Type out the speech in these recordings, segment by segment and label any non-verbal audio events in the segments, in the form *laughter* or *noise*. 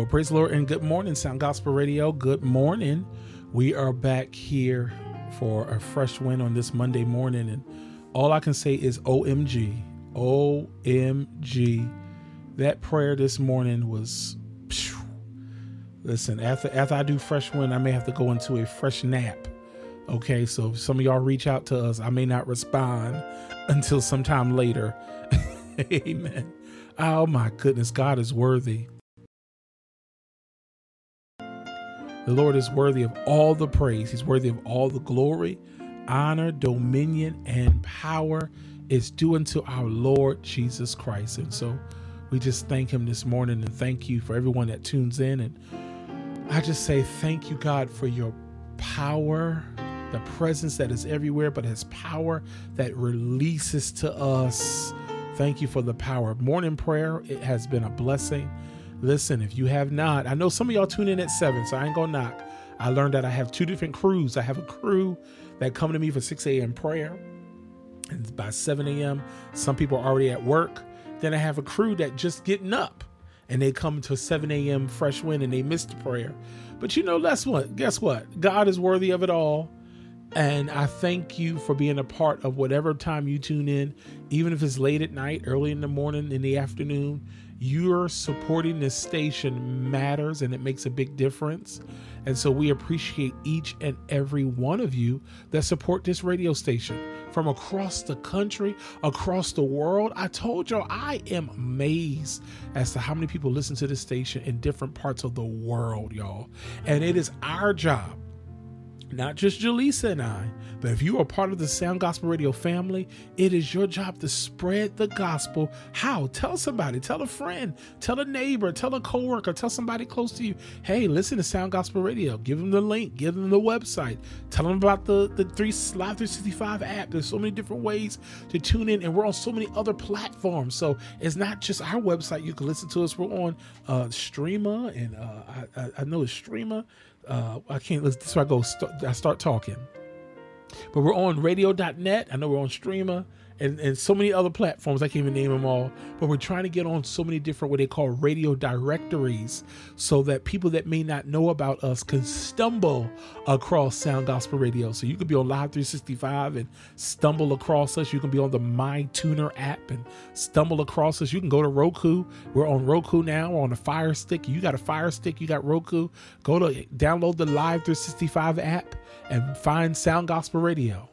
Well, praise the Lord and good morning, Sound Gospel Radio. Good morning. We are back here for a fresh wind on this Monday morning, and all I can say is OMG. OMG. That prayer this morning was. Phew. Listen, after after I do fresh wind, I may have to go into a fresh nap. Okay, so some of y'all reach out to us, I may not respond *laughs* until sometime later. *laughs* Amen. Oh my goodness, God is worthy. The Lord is worthy of all the praise. He's worthy of all the glory, honor, dominion, and power is due unto our Lord Jesus Christ. And so we just thank him this morning and thank you for everyone that tunes in. And I just say thank you, God, for your power, the presence that is everywhere, but his power that releases to us. Thank you for the power. Morning prayer, it has been a blessing. Listen, if you have not, I know some of y'all tune in at seven, so I ain't gonna knock. I learned that I have two different crews. I have a crew that come to me for 6 a.m. prayer. And by 7 a.m., some people are already at work. Then I have a crew that just getting up and they come to 7 a.m. fresh wind and they miss the prayer. But you know, that's what, guess what? God is worthy of it all. And I thank you for being a part of whatever time you tune in, even if it's late at night, early in the morning, in the afternoon. You're supporting this station matters and it makes a big difference. And so we appreciate each and every one of you that support this radio station from across the country, across the world. I told y'all I am amazed as to how many people listen to this station in different parts of the world, y'all. And it is our job not just Jaleesa and I, but if you are part of the Sound Gospel Radio family, it is your job to spread the gospel. How? Tell somebody, tell a friend, tell a neighbor, tell a coworker, tell somebody close to you. Hey, listen to Sound Gospel Radio. Give them the link, give them the website, tell them about the the three Live 365 app. There's so many different ways to tune in, and we're on so many other platforms. So it's not just our website. You can listen to us. We're on uh, Streema, and uh, I, I, I know it's Streema uh, I can't. Let's. So I go. I start talking. But we're on radio.net. I know we're on Streema and, and so many other platforms. I can't even name them all. But we're trying to get on so many different what they call radio directories so that people that may not know about us can stumble across Sound Gospel Radio. So you could be on Live 365 and stumble across us. You can be on the My Tuner app and stumble across us. You can go to Roku. We're on Roku now. We're on a Fire Stick. You got a Fire Stick. You got Roku. Go to download the Live 365 app and find Sound Gospel Radio.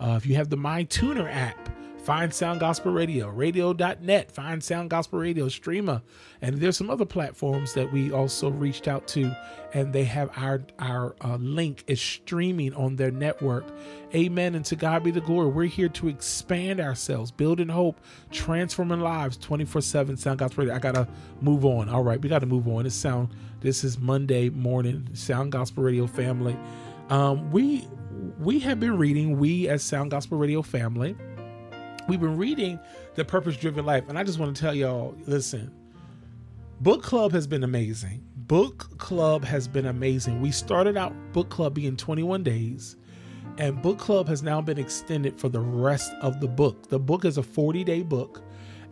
Uh, if you have the My Tuner app, Find Sound Gospel Radio, radio.net, Find Sound Gospel Radio, Streema. And there's some other platforms that we also reached out to, and they have our, our uh, link is streaming on their network. Amen. And to God be the glory. We're here to expand ourselves, building hope, transforming lives 24 7 Sound Gospel Radio. I got to move on. All right, we got to move on. This sound, this is Monday morning, Sound Gospel Radio family. Um, we we have been reading, we as Sound Gospel Radio family, we've been reading The Purpose Driven Life. And I just want to tell y'all listen, book club has been amazing. Book club has been amazing. We started out book club being 21 days, and book club has now been extended for the rest of the book. The book is a 40 day book,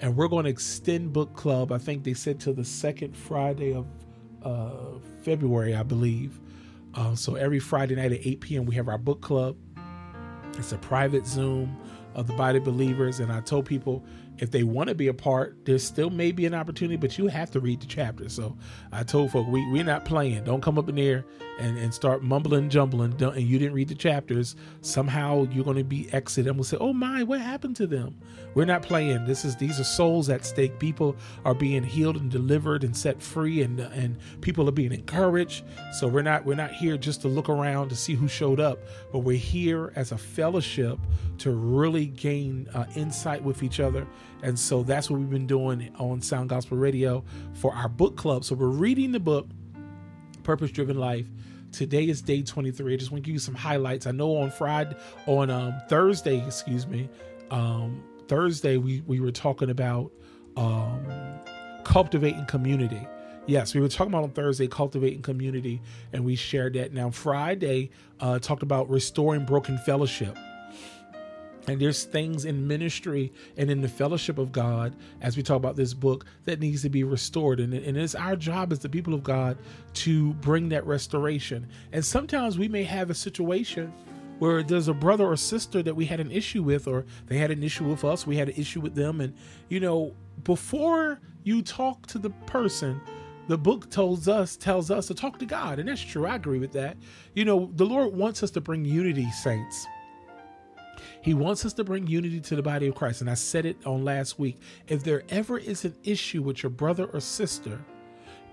and we're going to extend book club. I think they said till the second Friday of uh, February, I believe. Uh, so every Friday night at 8 p.m., we have our book club. It's a private Zoom of the body believers. And I told people if they want to be a part, there still may be an opportunity, but you have to read the chapter. So I told folk, we, we're not playing. Don't come up in there and, and start mumbling, jumbling, and you didn't read the chapters. Somehow you're going to be exited and we'll say, oh my, what happened to them? We're not playing. This is These are souls at stake. People are being healed and delivered and set free and, and people are being encouraged. So we're not, we're not here just to look around to see who showed up, but we're here as a fellowship to really gain uh, insight with each other and so that's what we've been doing on Sound Gospel Radio for our book club. So we're reading the book, Purpose Driven Life. Today is day 23. I just want to give you some highlights. I know on Friday, on um, Thursday, excuse me, um, Thursday, we, we were talking about um, cultivating community. Yes, we were talking about on Thursday cultivating community, and we shared that. Now, Friday, uh, talked about restoring broken fellowship. And there's things in ministry and in the fellowship of God, as we talk about this book, that needs to be restored. And, and it's our job as the people of God to bring that restoration. And sometimes we may have a situation where there's a brother or sister that we had an issue with, or they had an issue with us, we had an issue with them. And, you know, before you talk to the person, the book tells us tells us to talk to God, and that's true. I agree with that. You know, the Lord wants us to bring unity, saints. He wants us to bring unity to the body of Christ. And I said it on last week. If there ever is an issue with your brother or sister,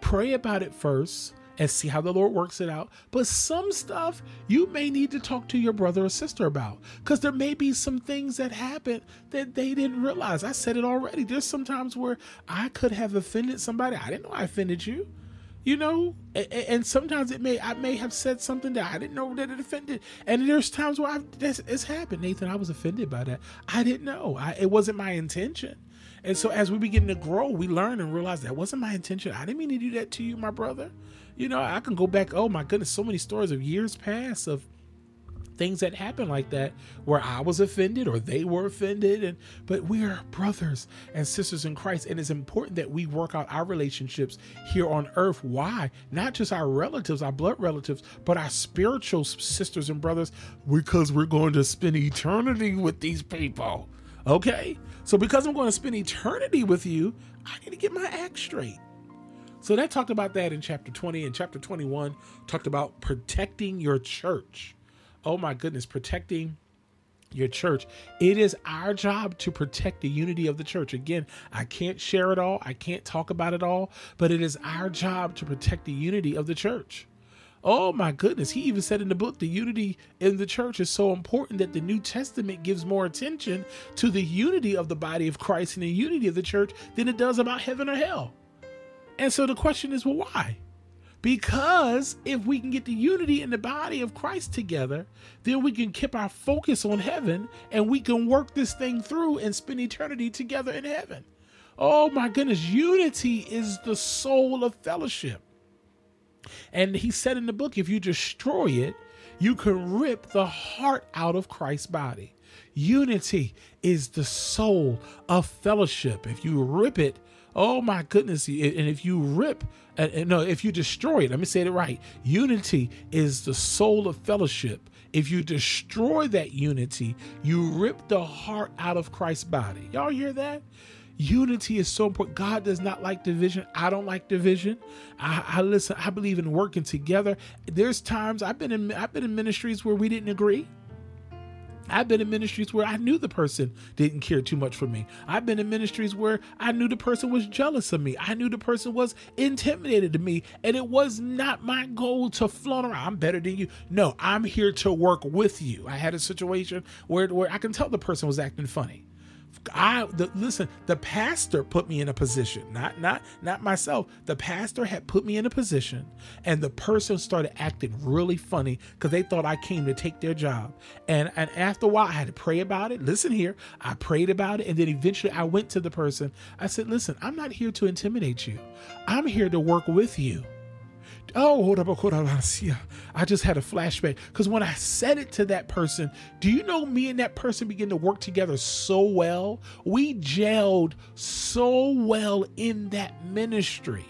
pray about it first and see how the Lord works it out. But some stuff you may need to talk to your brother or sister about because there may be some things that happen that they didn't realize. I said it already. There's sometimes where I could have offended somebody. I didn't know I offended you you know? And, sometimes it may i may have said something that i didn't know that it offended. And there's times where I've, this, it's happened. Nathan i was offended by that. I didn't know. I, it wasn't my intention. And so as we begin to grow we learn and realize that wasn't my intention. I didn't mean to do that to you my brother. You know i can go back oh my goodness so many stories of years past of things that happen like that where I was offended or they were offended. And but we are brothers and sisters in Christ. And it's important that we work out our relationships here on earth. Why? Not just our relatives our blood relatives but our spiritual sisters and brothers because we're going to spend eternity with these people. Okay? So because I'm going to spend eternity with you I need to get my act straight. So that talked about that in chapter 20 and chapter 21 talked about protecting your church oh my goodness, protecting your church. It is our job to protect the unity of the church. Again, I can't share it all, I can't talk about it all, but it is our job to protect the unity of the church. Oh my goodness, he even said in the book the unity in the church is so important that the New Testament gives more attention to the unity of the body of Christ and the unity of the church than it does about heaven or hell. And so the question is, well, why? Because if we can get the unity in the body of Christ together, then we can keep our focus on heaven and we can work this thing through and spend eternity together in heaven. Oh my goodness, unity is the soul of fellowship. And he said in the book, if you destroy it, you can rip the heart out of Christ's body. Unity is the soul of fellowship. If you rip it, Oh my goodness. And if you rip, uh, no, if you destroy it, let me say it right. Unity is the soul of fellowship. If you destroy that unity, you rip the heart out of Christ's body. Y'all hear that? Unity is so important. God does not like division. I don't like division. I, I listen. I believe in working together. There's times I've been in I've been in ministries where we didn't agree. I've been in ministries where I knew the person didn't care too much for me. I've been in ministries where I knew the person was jealous of me. I knew the person was intimidated to me. And it was not my goal to flaunt around. I'm better than you. No, I'm here to work with you. I had a situation where, where I can tell the person was acting funny. I the, listen. The pastor put me in a position, not not not myself. The pastor had put me in a position, and the person started acting really funny because they thought I came to take their job. And and after a while, I had to pray about it. Listen here, I prayed about it, and then eventually I went to the person. I said, "Listen, I'm not here to intimidate you. I'm here to work with you." Oh, hold up, oh, hold up. *laughs* I just had a flashback because when I said it to that person, do you know me and that person began to work together so well? We gelled so well in that ministry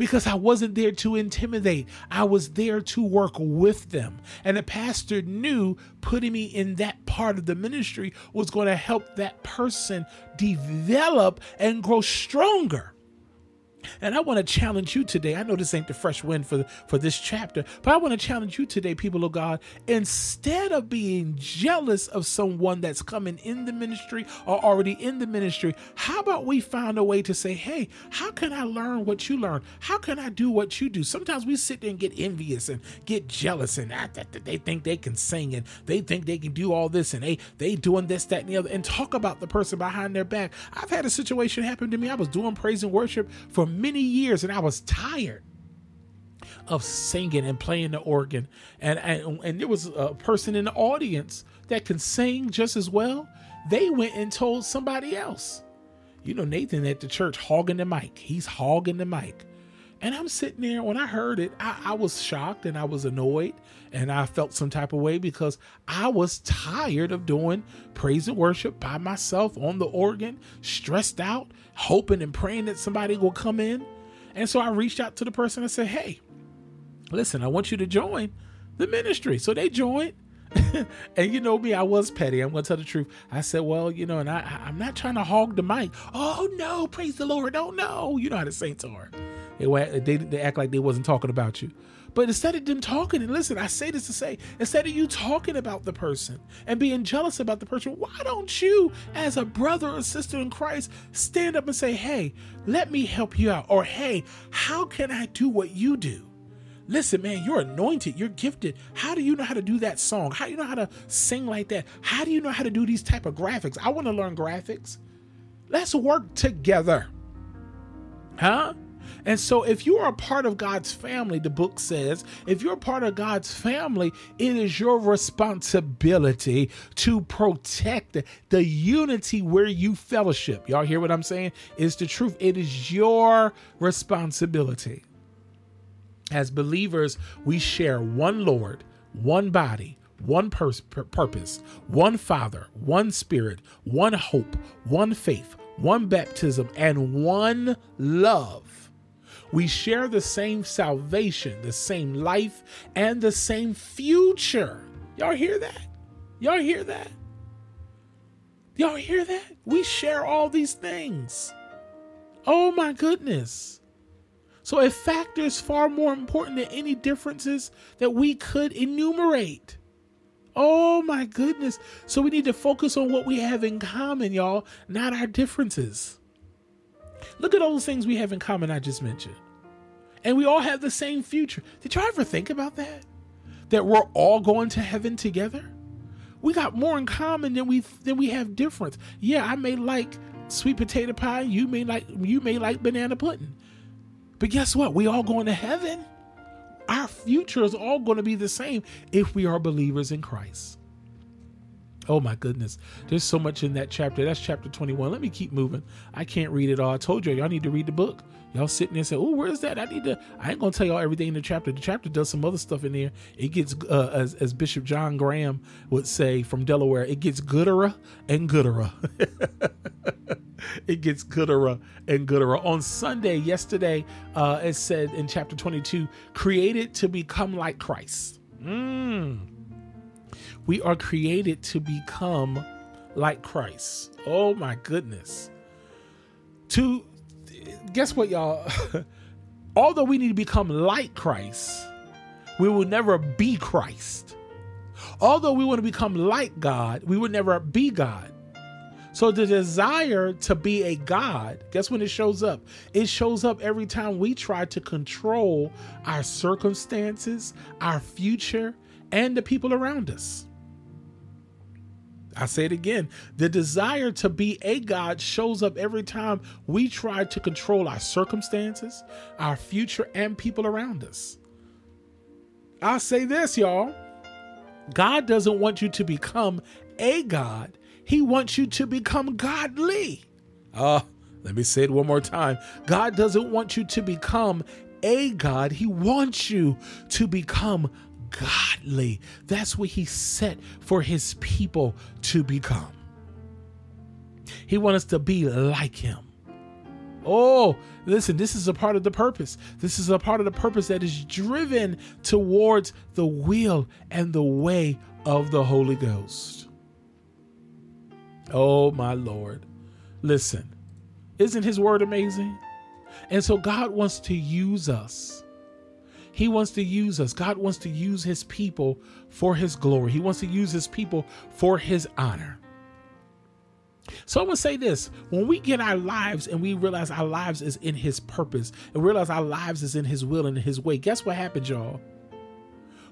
because I wasn't there to intimidate. I was there to work with them. And the pastor knew putting me in that part of the ministry was going to help that person develop and grow stronger. And I want to challenge you today. I know this ain't the fresh wind for, for this chapter, but I want to challenge you today, people of God. Instead of being jealous of someone that's coming in the ministry or already in the ministry, how about we find a way to say, hey, how can I learn what you learn? How can I do what you do? Sometimes we sit there and get envious and get jealous and that, that, that they think they can sing and they think they can do all this and they they doing this, that, and the other, and talk about the person behind their back. I've had a situation happen to me. I was doing praise and worship for many years and I was tired of singing and playing the organ. And, and, and there was a person in the audience that can sing just as well. They went and told somebody else. You know, Nathan at the church hogging the mic. He's hogging the mic. And I'm sitting there when I heard it, I, I, was shocked and I was annoyed and I felt some type of way because I was tired of doing praise and worship by myself on the organ, stressed out, hoping and praying that somebody will come in. And so I reached out to the person and said, Hey, listen, I want you to join the ministry. So they joined. *laughs* and you know me, I was petty. I'm going to tell the truth. I said, well, you know, and I, I'm not trying to hog the mic. Oh, no, praise the Lord. Oh, no. You know how the saints are. They, they, they act like they wasn't talking about you. But instead of them talking, and listen, I say this to say, instead of you talking about the person and being jealous about the person, why don't you, as a brother or sister in Christ, stand up and say, hey, let me help you out? Or hey, how can I do what you do? Listen, man, you're anointed, you're gifted. How do you know how to do that song? How do you know how to sing like that? How do you know how to do these type of graphics? I want to learn graphics. Let's work together. Huh? And so, if you are a part of God's family, the book says, if you're a part of God's family, it is your responsibility to protect the unity where you fellowship. Y'all hear what I'm saying? It's the truth. It is your responsibility. As believers, we share one Lord, one body, one pers- purpose, one Father, one Spirit, one hope, one faith, one baptism, and one love. We share the same salvation, the same life, and the same future. Y'all hear that? Y'all hear that? Y'all hear that? We share all these things. Oh my goodness. So a factor is far more important than any differences that we could enumerate. Oh my goodness. So we need to focus on what we have in common, y'all, not our differences. Look at all those things we have in common I just mentioned. And we all have the same future. Did y'all ever think about that? That we're all going to heaven together? We got more in common than we than we have difference. Yeah, I may like sweet potato pie, you may like you may like banana pudding. But guess what? We all going to heaven. Our future is all going to be the same if we are believers in Christ. Oh my goodness. There's so much in that chapter. That's chapter 21. Let me keep moving. I can't read it all. I told you, y'all need to read the book. Y'all sitting there and say, "Oh, where's that?" I need to. I ain't gonna tell y'all everything in the chapter. The chapter does some other stuff in there. It gets, uh, as, as Bishop John Graham would say from Delaware, it gets gooderer and gooderer. *laughs* it gets gooder and gooder. On Sunday, yesterday, uh, it said in chapter 22, created to become like Christ. Mm. We are created to become like Christ. Oh my goodness. To guess what, y'all? *laughs* Although we need to become like Christ, we will never be Christ. Although we want to become like God, we will never be God. So the desire to be a God, guess when it shows up? It shows up every time we try to control our circumstances, our future, and the people around us. I say it again. The desire to be a God shows up every time we try to control our circumstances, our future, and people around us. I'll say this, y'all. God doesn't want you to become a God, He wants you to become godly. Uh, let me say it one more time. God doesn't want you to become a God, He wants you to become godly. That's what he set for his people to become. He wants us to be like him. Oh, listen, this is a part of the purpose. This is a part of the purpose that is driven towards the will and the way of the Holy Ghost. Oh, my Lord. Listen, isn't his word amazing? And so God wants to use us he wants to use us. God wants to use his people for his glory. He wants to use his people for his honor. So I'm gonna say this: when we get our lives and we realize our lives is in His purpose, and realize our lives is in His will and His way, guess what happens, y'all?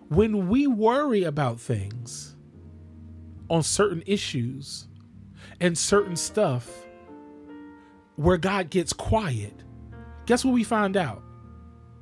When we worry about things on certain issues and certain stuff, where God gets quiet, guess what we find out?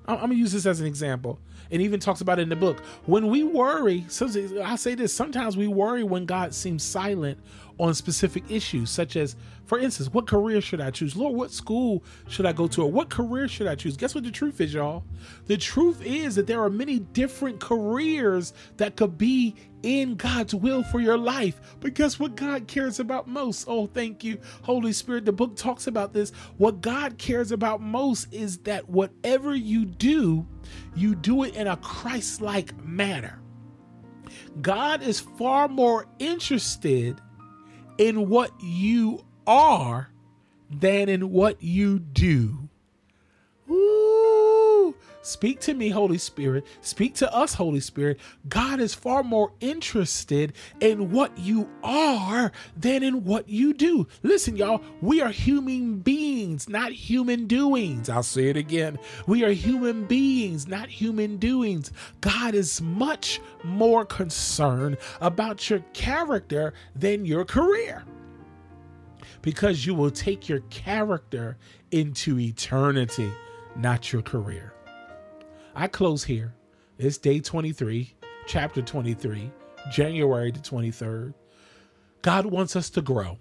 I'm gonna use this as an example, and even talks about it in the book. When we worry, I say this: sometimes we worry when God seems silent on specific issues, such as, for instance, what career should I choose? Lord, what school should I go to? Or what career should I choose? Guess what the truth is, y'all? The truth is that there are many different careers that could be in God's will for your life. But guess what God cares about most? Oh, thank you, Holy Spirit. The book talks about this. What God cares about most is that whatever you do, you do it in a Christ like manner. God is far more interested in what you are than in what you do. Speak to me, Holy Spirit. Speak to us, Holy Spirit. God is far more interested in what you are than in what you do. Listen, y'all, we are human beings, not human doings. I'll say it again. We are human beings, not human doings. God is much more concerned about your character than your career because you will take your character into eternity, not your career. I close here. It's day 23, chapter 23, January the 23rd. God wants us to grow.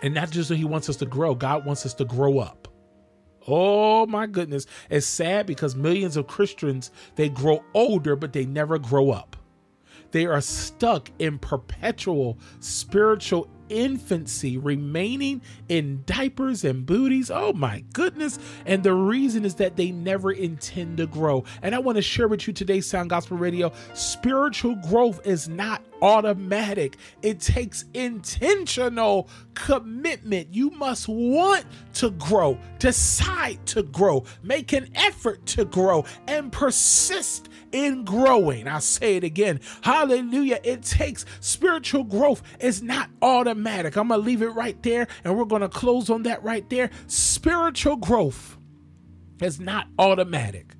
And not just that He wants us to grow, God wants us to grow up. Oh my goodness. It's sad because millions of Christians, they grow older, but they never grow up. They are stuck in perpetual spiritual infancy, remaining in diapers and booties. Oh my goodness. And the reason is that they never intend to grow. And I want to share with you today, Sound Gospel Radio spiritual growth is not automatic, it takes intentional commitment. You must want to grow, decide to grow, make an effort to grow, and persist in growing. I'll say it again. Hallelujah. It takes spiritual growth, it's not automatic. I'm going to leave it right there, and we're going to close on that right there. Spiritual growth is not automatic.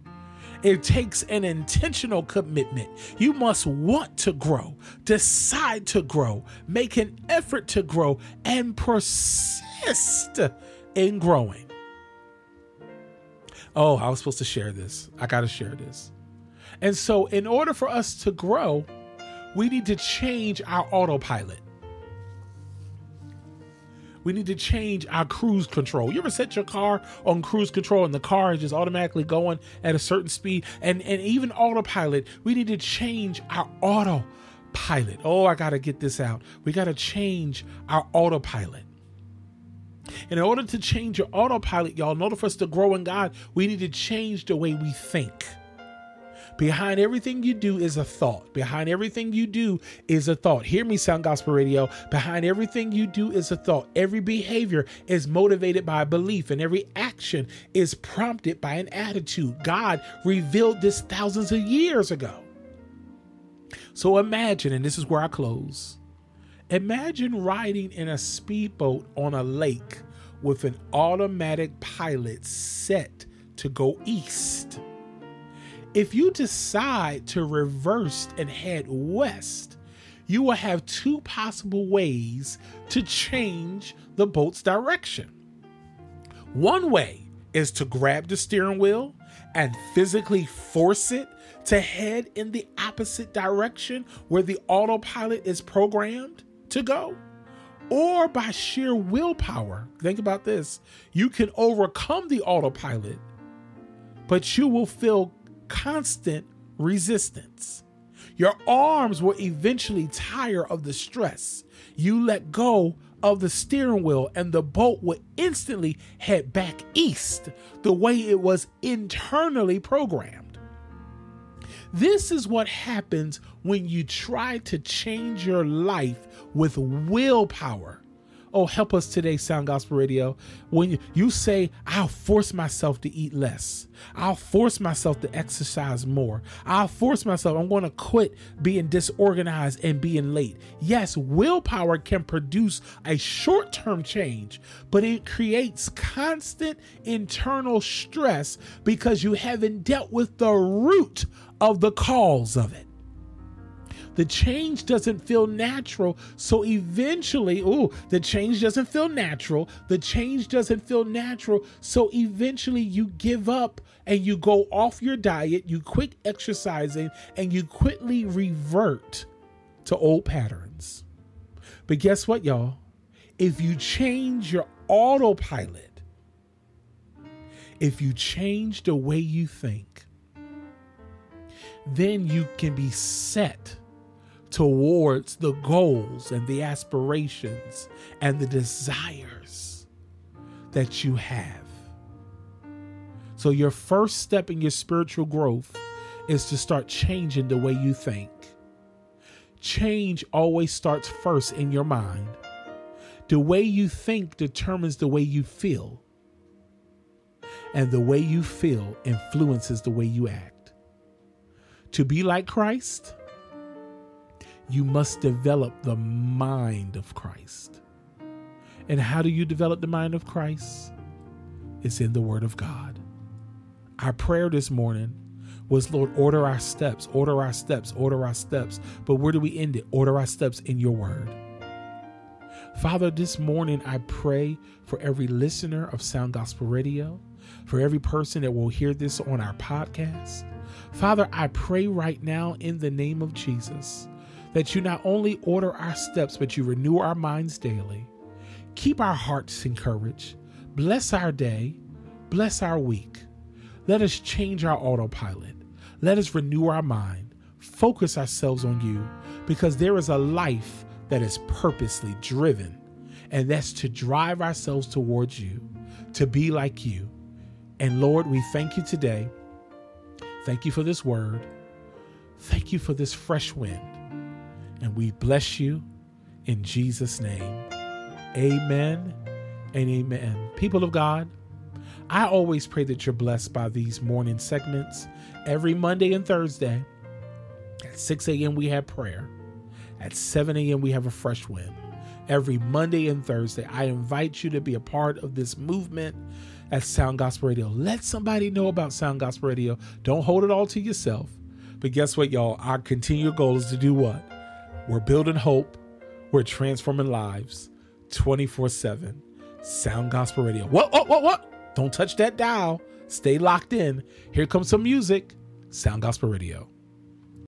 It takes an intentional commitment. You must want to grow, decide to grow, make an effort to grow, and persist in growing. Oh, I was supposed to share this. I got to share this. And so, in order for us to grow, we need to change our autopilot. We need to change our cruise control. You ever set your car on cruise control and the car is just automatically going at a certain speed? And, and even autopilot, we need to change our autopilot. Oh, I got to get this out. We got to change our autopilot. In order to change your autopilot, y'all, in order for us to grow in God, we need to change the way we think. Behind everything you do is a thought. Behind everything you do is a thought. Hear me, Sound Gospel Radio. Behind everything you do is a thought. Every behavior is motivated by a belief, and every action is prompted by an attitude. God revealed this thousands of years ago. So imagine, and this is where I close. Imagine riding in a speedboat on a lake with an automatic pilot set to go east. If you decide to reverse and head west, you will have two possible ways to change the boat's direction. One way is to grab the steering wheel and physically force it to head in the opposite direction where the autopilot is programmed to go. Or by sheer willpower, think about this you can overcome the autopilot, but you will feel constant resistance. Your arms will eventually tire of the stress. You let go of the steering wheel, and the boat will instantly head back east the way it was internally programmed. This is what happens when you try to change your life with willpower Oh, help us today, Sound Gospel Radio. When you, say, I'll force myself to eat less, I'll force myself to exercise more, I'll force myself, I'm going to quit being disorganized and being late. Yes, willpower can produce a short term change, but it creates constant internal stress because you haven't dealt with the root of the cause of it the change doesn't feel natural. So eventually, oh, the change doesn't feel natural. The change doesn't feel natural. So eventually you give up and you go off your diet, you quit exercising, and you quickly revert to old patterns. But guess what, y'all? If you change your autopilot, if you change the way you think, then you can be set towards the goals and the aspirations and the desires that you have. So, your first step in your spiritual growth is to start changing the way you think. Change always starts first in your mind. The way you think determines the way you feel, and the way you feel influences the way you act. To be like Christ, you must develop the mind of Christ. And how do you develop the mind of Christ? It's in the Word of God. Our prayer this morning was, Lord, order our steps, order our steps, order our steps. But where do we end it? Order our steps in your Word. Father, this morning I pray for every listener of Sound Gospel Radio, for every person that will hear this on our podcast. Father, I pray right now in the name of Jesus that you not only order our steps, but you renew our minds daily. Keep our hearts encouraged. Bless our day. Bless our week. Let us change our autopilot. Let us renew our mind. Focus ourselves on you because there is a life that is purposely driven, and that's to drive ourselves towards you, to be like you. And Lord, we thank you today. Thank you for this word. Thank you for this fresh wind. And we bless you in Jesus' name. Amen and amen. People of God, I always pray that you're blessed by these morning segments. Every Monday and Thursday at 6 a.m., we have prayer. At 7 a.m., we have a fresh wind. Every Monday and Thursday, I invite you to be a part of this movement at Sound Gospel Radio. Let somebody know about Sound Gospel Radio. Don't hold it all to yourself. But guess what, y'all? Our continual goal is to do what? We're building hope. We're transforming lives 24 7. Sound Gospel Radio. What, what, what, what? Don't touch that dial. Stay locked in. Here comes some music. Sound Gospel Radio.